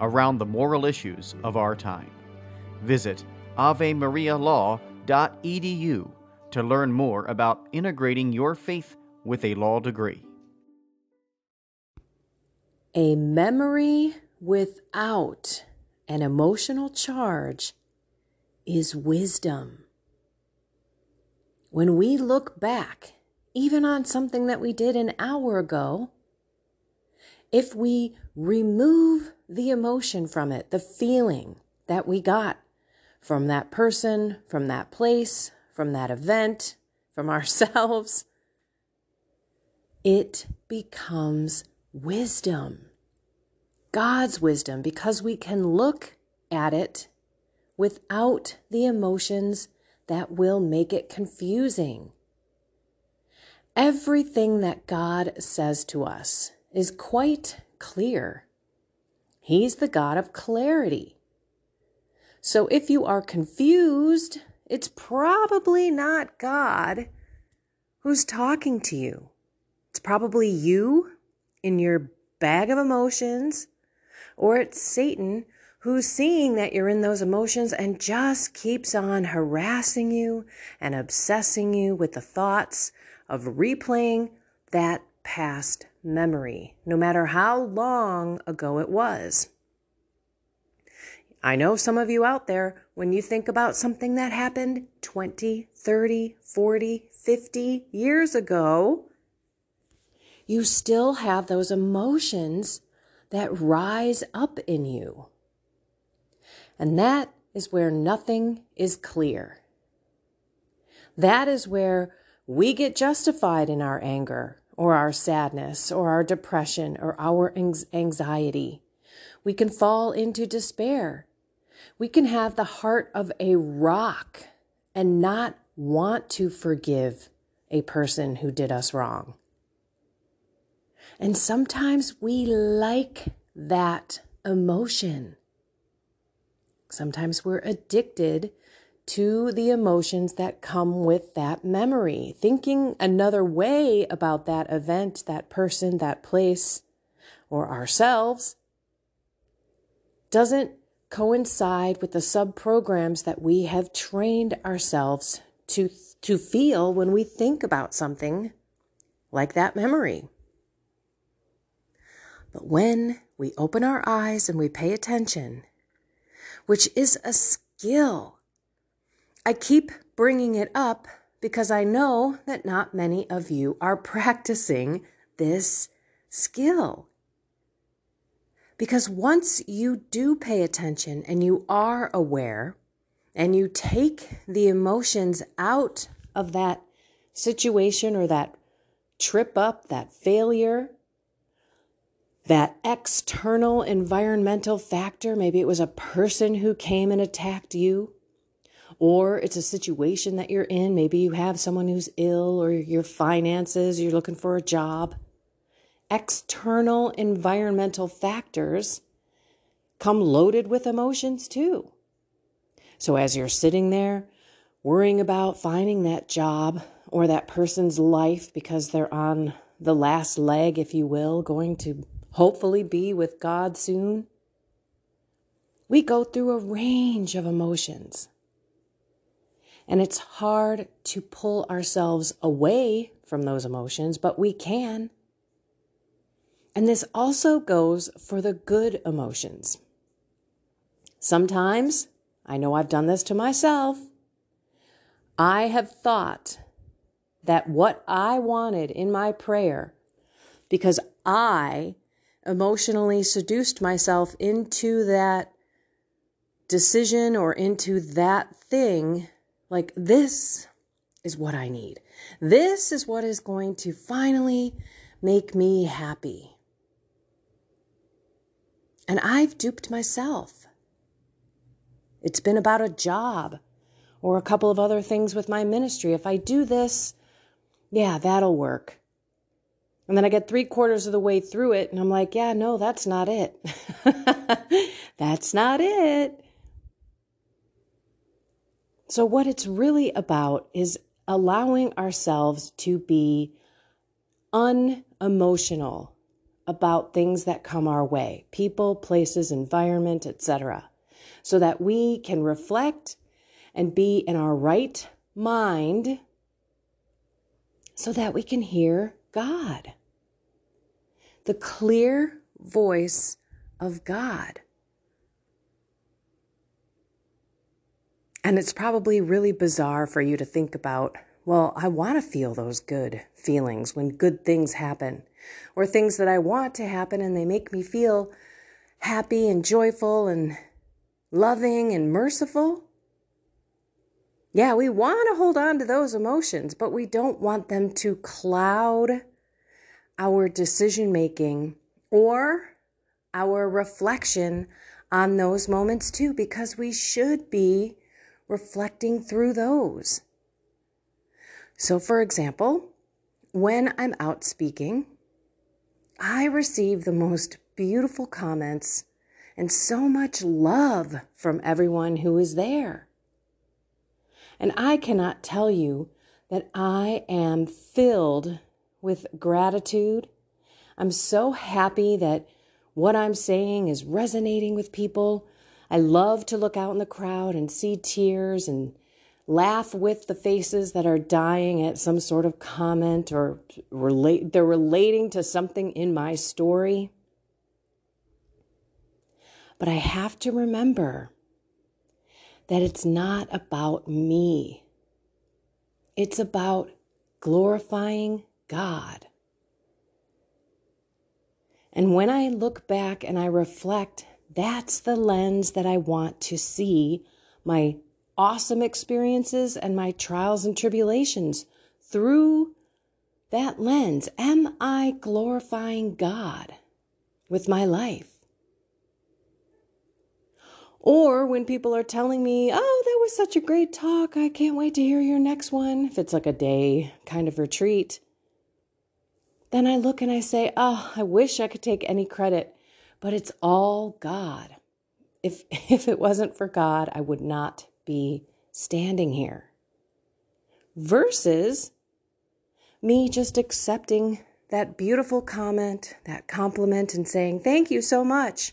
around the moral issues of our time. Visit avemarialaw.edu to learn more about integrating your faith with a law degree. A memory without an emotional charge is wisdom. When we look back, even on something that we did an hour ago, if we remove the emotion from it, the feeling that we got from that person, from that place, from that event, from ourselves, it becomes wisdom. God's wisdom because we can look at it without the emotions that will make it confusing. Everything that God says to us is quite clear. He's the God of clarity. So if you are confused, it's probably not God who's talking to you. It's probably you in your bag of emotions or it's Satan who's seeing that you're in those emotions and just keeps on harassing you and obsessing you with the thoughts of replaying that past memory, no matter how long ago it was. I know some of you out there, when you think about something that happened 20, 30, 40, 50 years ago, you still have those emotions that rise up in you. And that is where nothing is clear. That is where we get justified in our anger or our sadness or our depression or our anxiety. We can fall into despair. We can have the heart of a rock and not want to forgive a person who did us wrong. And sometimes we like that emotion. Sometimes we're addicted to the emotions that come with that memory. Thinking another way about that event, that person, that place, or ourselves doesn't coincide with the sub programs that we have trained ourselves to, to feel when we think about something like that memory. But when we open our eyes and we pay attention, which is a skill, I keep bringing it up because I know that not many of you are practicing this skill. Because once you do pay attention and you are aware and you take the emotions out of that situation or that trip up, that failure, that external environmental factor. Maybe it was a person who came and attacked you, or it's a situation that you're in. Maybe you have someone who's ill, or your finances, you're looking for a job. External environmental factors come loaded with emotions too. So as you're sitting there worrying about finding that job or that person's life because they're on the last leg, if you will, going to hopefully be with God soon. We go through a range of emotions. And it's hard to pull ourselves away from those emotions, but we can. And this also goes for the good emotions. Sometimes I know I've done this to myself. I have thought that what I wanted in my prayer, because I emotionally seduced myself into that decision or into that thing, like this is what I need. This is what is going to finally make me happy. And I've duped myself. It's been about a job or a couple of other things with my ministry. If I do this, yeah, that'll work. And then I get three quarters of the way through it and I'm like, yeah, no, that's not it. that's not it. So, what it's really about is allowing ourselves to be unemotional about things that come our way people, places, environment, etc. so that we can reflect and be in our right mind so that we can hear God. The clear voice of God. And it's probably really bizarre for you to think about, well, I want to feel those good feelings when good things happen, or things that I want to happen and they make me feel happy and joyful and loving and merciful. Yeah, we want to hold on to those emotions, but we don't want them to cloud our decision making or our reflection on those moments too, because we should be reflecting through those. So, for example, when I'm out speaking, I receive the most beautiful comments and so much love from everyone who is there. And I cannot tell you that I am filled with gratitude. I'm so happy that what I'm saying is resonating with people. I love to look out in the crowd and see tears and laugh with the faces that are dying at some sort of comment or relate they're relating to something in my story. But I have to remember that it's not about me. It's about glorifying God. And when I look back and I reflect, that's the lens that I want to see my awesome experiences and my trials and tribulations through that lens. Am I glorifying God with my life? Or when people are telling me, oh, that was such a great talk, I can't wait to hear your next one, if it's like a day kind of retreat, then I look and I say, oh, I wish I could take any credit, but it's all God. If, if it wasn't for God, I would not be standing here. Versus me just accepting that beautiful comment, that compliment, and saying, thank you so much,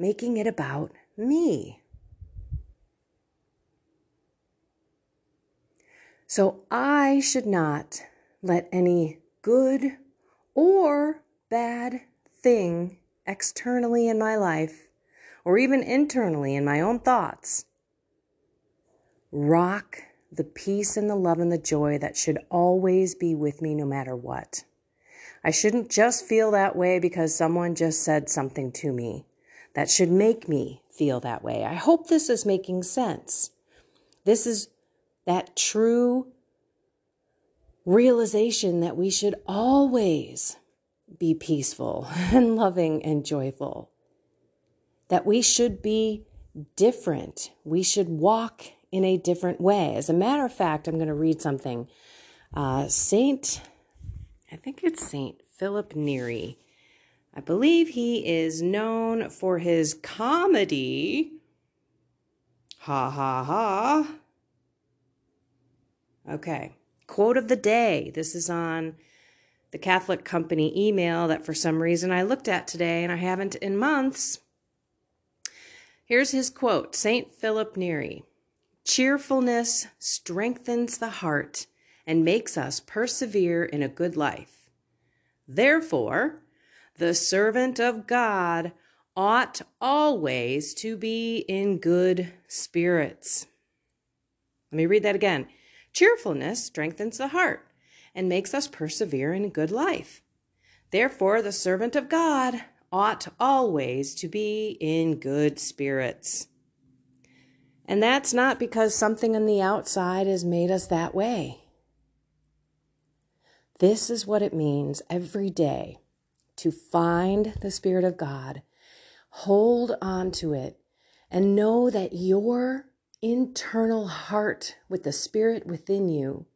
making it about me. So I should not let any good or bad thing externally in my life, or even internally in my own thoughts, rock the peace and the love and the joy that should always be with me no matter what. I shouldn't just feel that way because someone just said something to me that should make me feel that way. I hope this is making sense. This is that true realization that we should always be peaceful and loving and joyful. That we should be different. We should walk in a different way. As a matter of fact, I'm going to read something. Uh, Saint, I think it's Saint Philip Neri I believe he is known for his comedy. Ha ha ha. Okay. Quote of the day. This is on the Catholic Company email that for some reason I looked at today and I haven't in months. Here's his quote St. Philip Neri Cheerfulness strengthens the heart and makes us persevere in a good life. Therefore, the servant of God ought always to be in good spirits. Let me read that again. Cheerfulness strengthens the heart and makes us persevere in good life. Therefore, the servant of God ought always to be in good spirits. And that's not because something on the outside has made us that way. This is what it means every day to find the Spirit of God, hold on to it, and know that your internal heart with the Spirit within you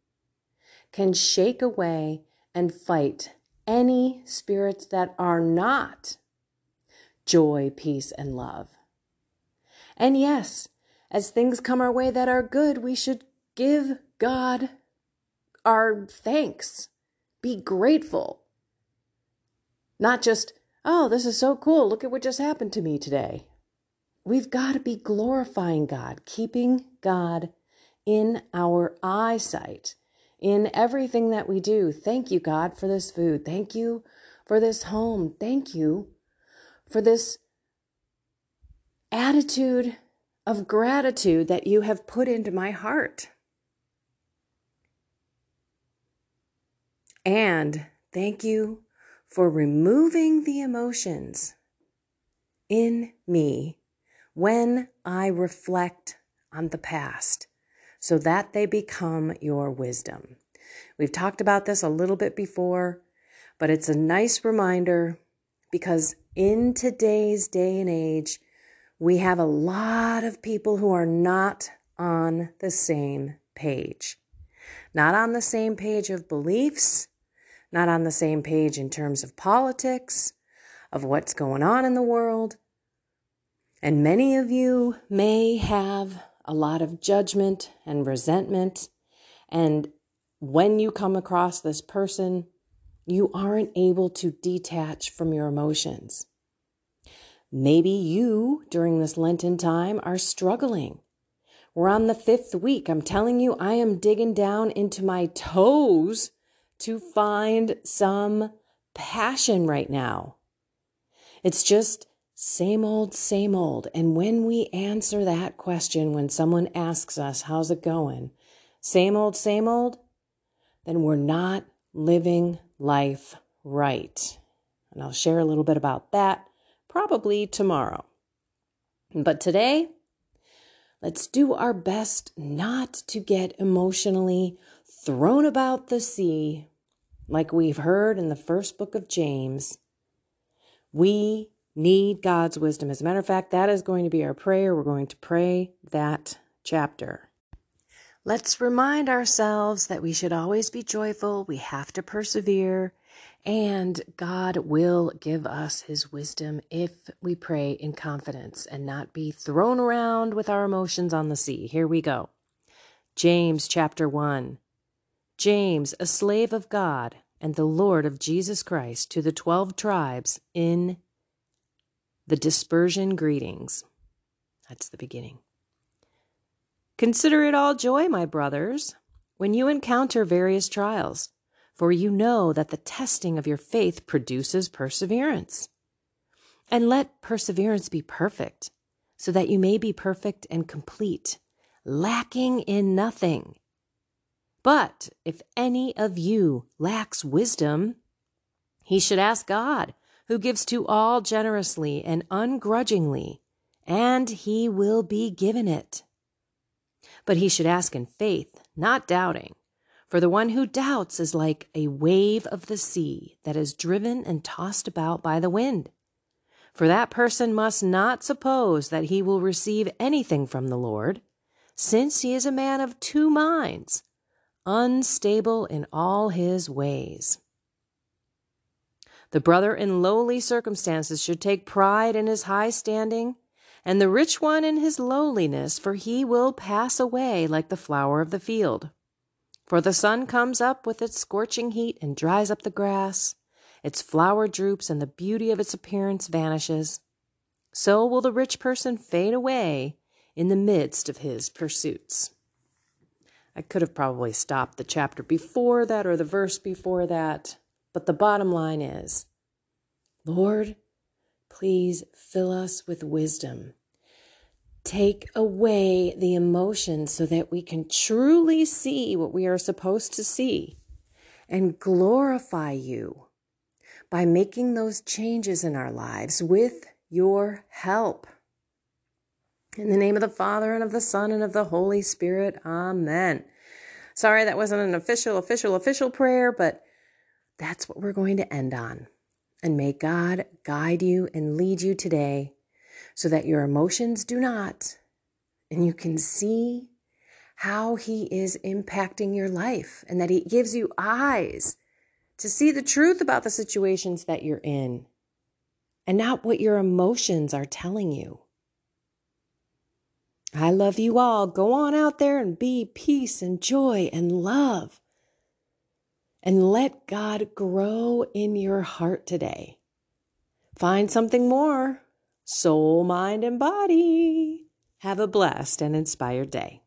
can shake away and fight any spirits that are not joy, peace, and love. And yes, as things come our way that are good, we should give God our thanks. Be grateful. Not just, oh, this is so cool. Look at what just happened to me today. We've got to be glorifying God, keeping God in our eyesight, in everything that we do. Thank you, God, for this food. Thank you for this home. Thank you for this attitude of gratitude that you have put into my heart. And thank you for removing the emotions in me when I reflect on the past so that they become your wisdom. We've talked about this a little bit before, but it's a nice reminder because in today's day and age, we have a lot of people who are not on the same page. Not on the same page of beliefs, not on the same page in terms of politics, of what's going on in the world. And many of you may have a lot of judgment and resentment. And when you come across this person, you aren't able to detach from your emotions. Maybe you, during this Lenten time, are struggling. We're on the fifth week. I'm telling you, I am digging down into my toes to find some passion right now. It's just same old, same old. And when we answer that question, when someone asks us, How's it going? Same old, same old, then we're not living life right. And I'll share a little bit about that probably tomorrow. But today, let's do our best not to get emotionally thrown about the sea like we've heard in the first book of James. We need God's wisdom. As a matter of fact, that is going to be our prayer. We're going to pray that chapter. Let's remind ourselves that we should always be joyful, we have to persevere, and God will give us his wisdom if we pray in confidence and not be thrown around with our emotions on the sea. Here we go. James chapter 1. James, a slave of God and the Lord of Jesus Christ, to the twelve tribes in the dispersion greetings. That's the beginning. Consider it all joy, my brothers, when you encounter various trials for you know that the testing of your faith produces perseverance. And let perseverance be perfect, so that you may be perfect and complete, lacking in nothing. But if any of you lacks wisdom, he should ask God, who gives to all generously and ungrudgingly, and he will be given it. But he should ask in faith, not doubting. For the one who doubts is like a wave of the sea that is driven and tossed about by the wind. For that person must not suppose that he will receive anything from the Lord, since he is a man of two minds, unstable in all his ways. The brother in lowly circumstances should take pride in his high standing, and the rich one in his lowliness, for he will pass away like the flower of the field. For the sun comes up with its scorching heat and dries up the grass, its flower droops, and the beauty of its appearance vanishes. So will the rich person fade away in the midst of his pursuits. I could have probably stopped the chapter before that or the verse before that, but the bottom line is Lord, please fill us with wisdom. Take away the emotions so that we can truly see what we are supposed to see and glorify you by making those changes in our lives with your help. In the name of the Father and of the Son and of the Holy Spirit, Amen. Sorry that wasn't an official, official, official prayer, but that's what we're going to end on. And may God guide you and lead you today so that your emotions do not, and you can see how He is impacting your life and that He gives you eyes to see the truth about the situations that you're in and not what your emotions are telling you. I love you all. Go on out there and be peace and joy and love. And let God grow in your heart today. Find something more soul, mind, and body. Have a blessed and inspired day.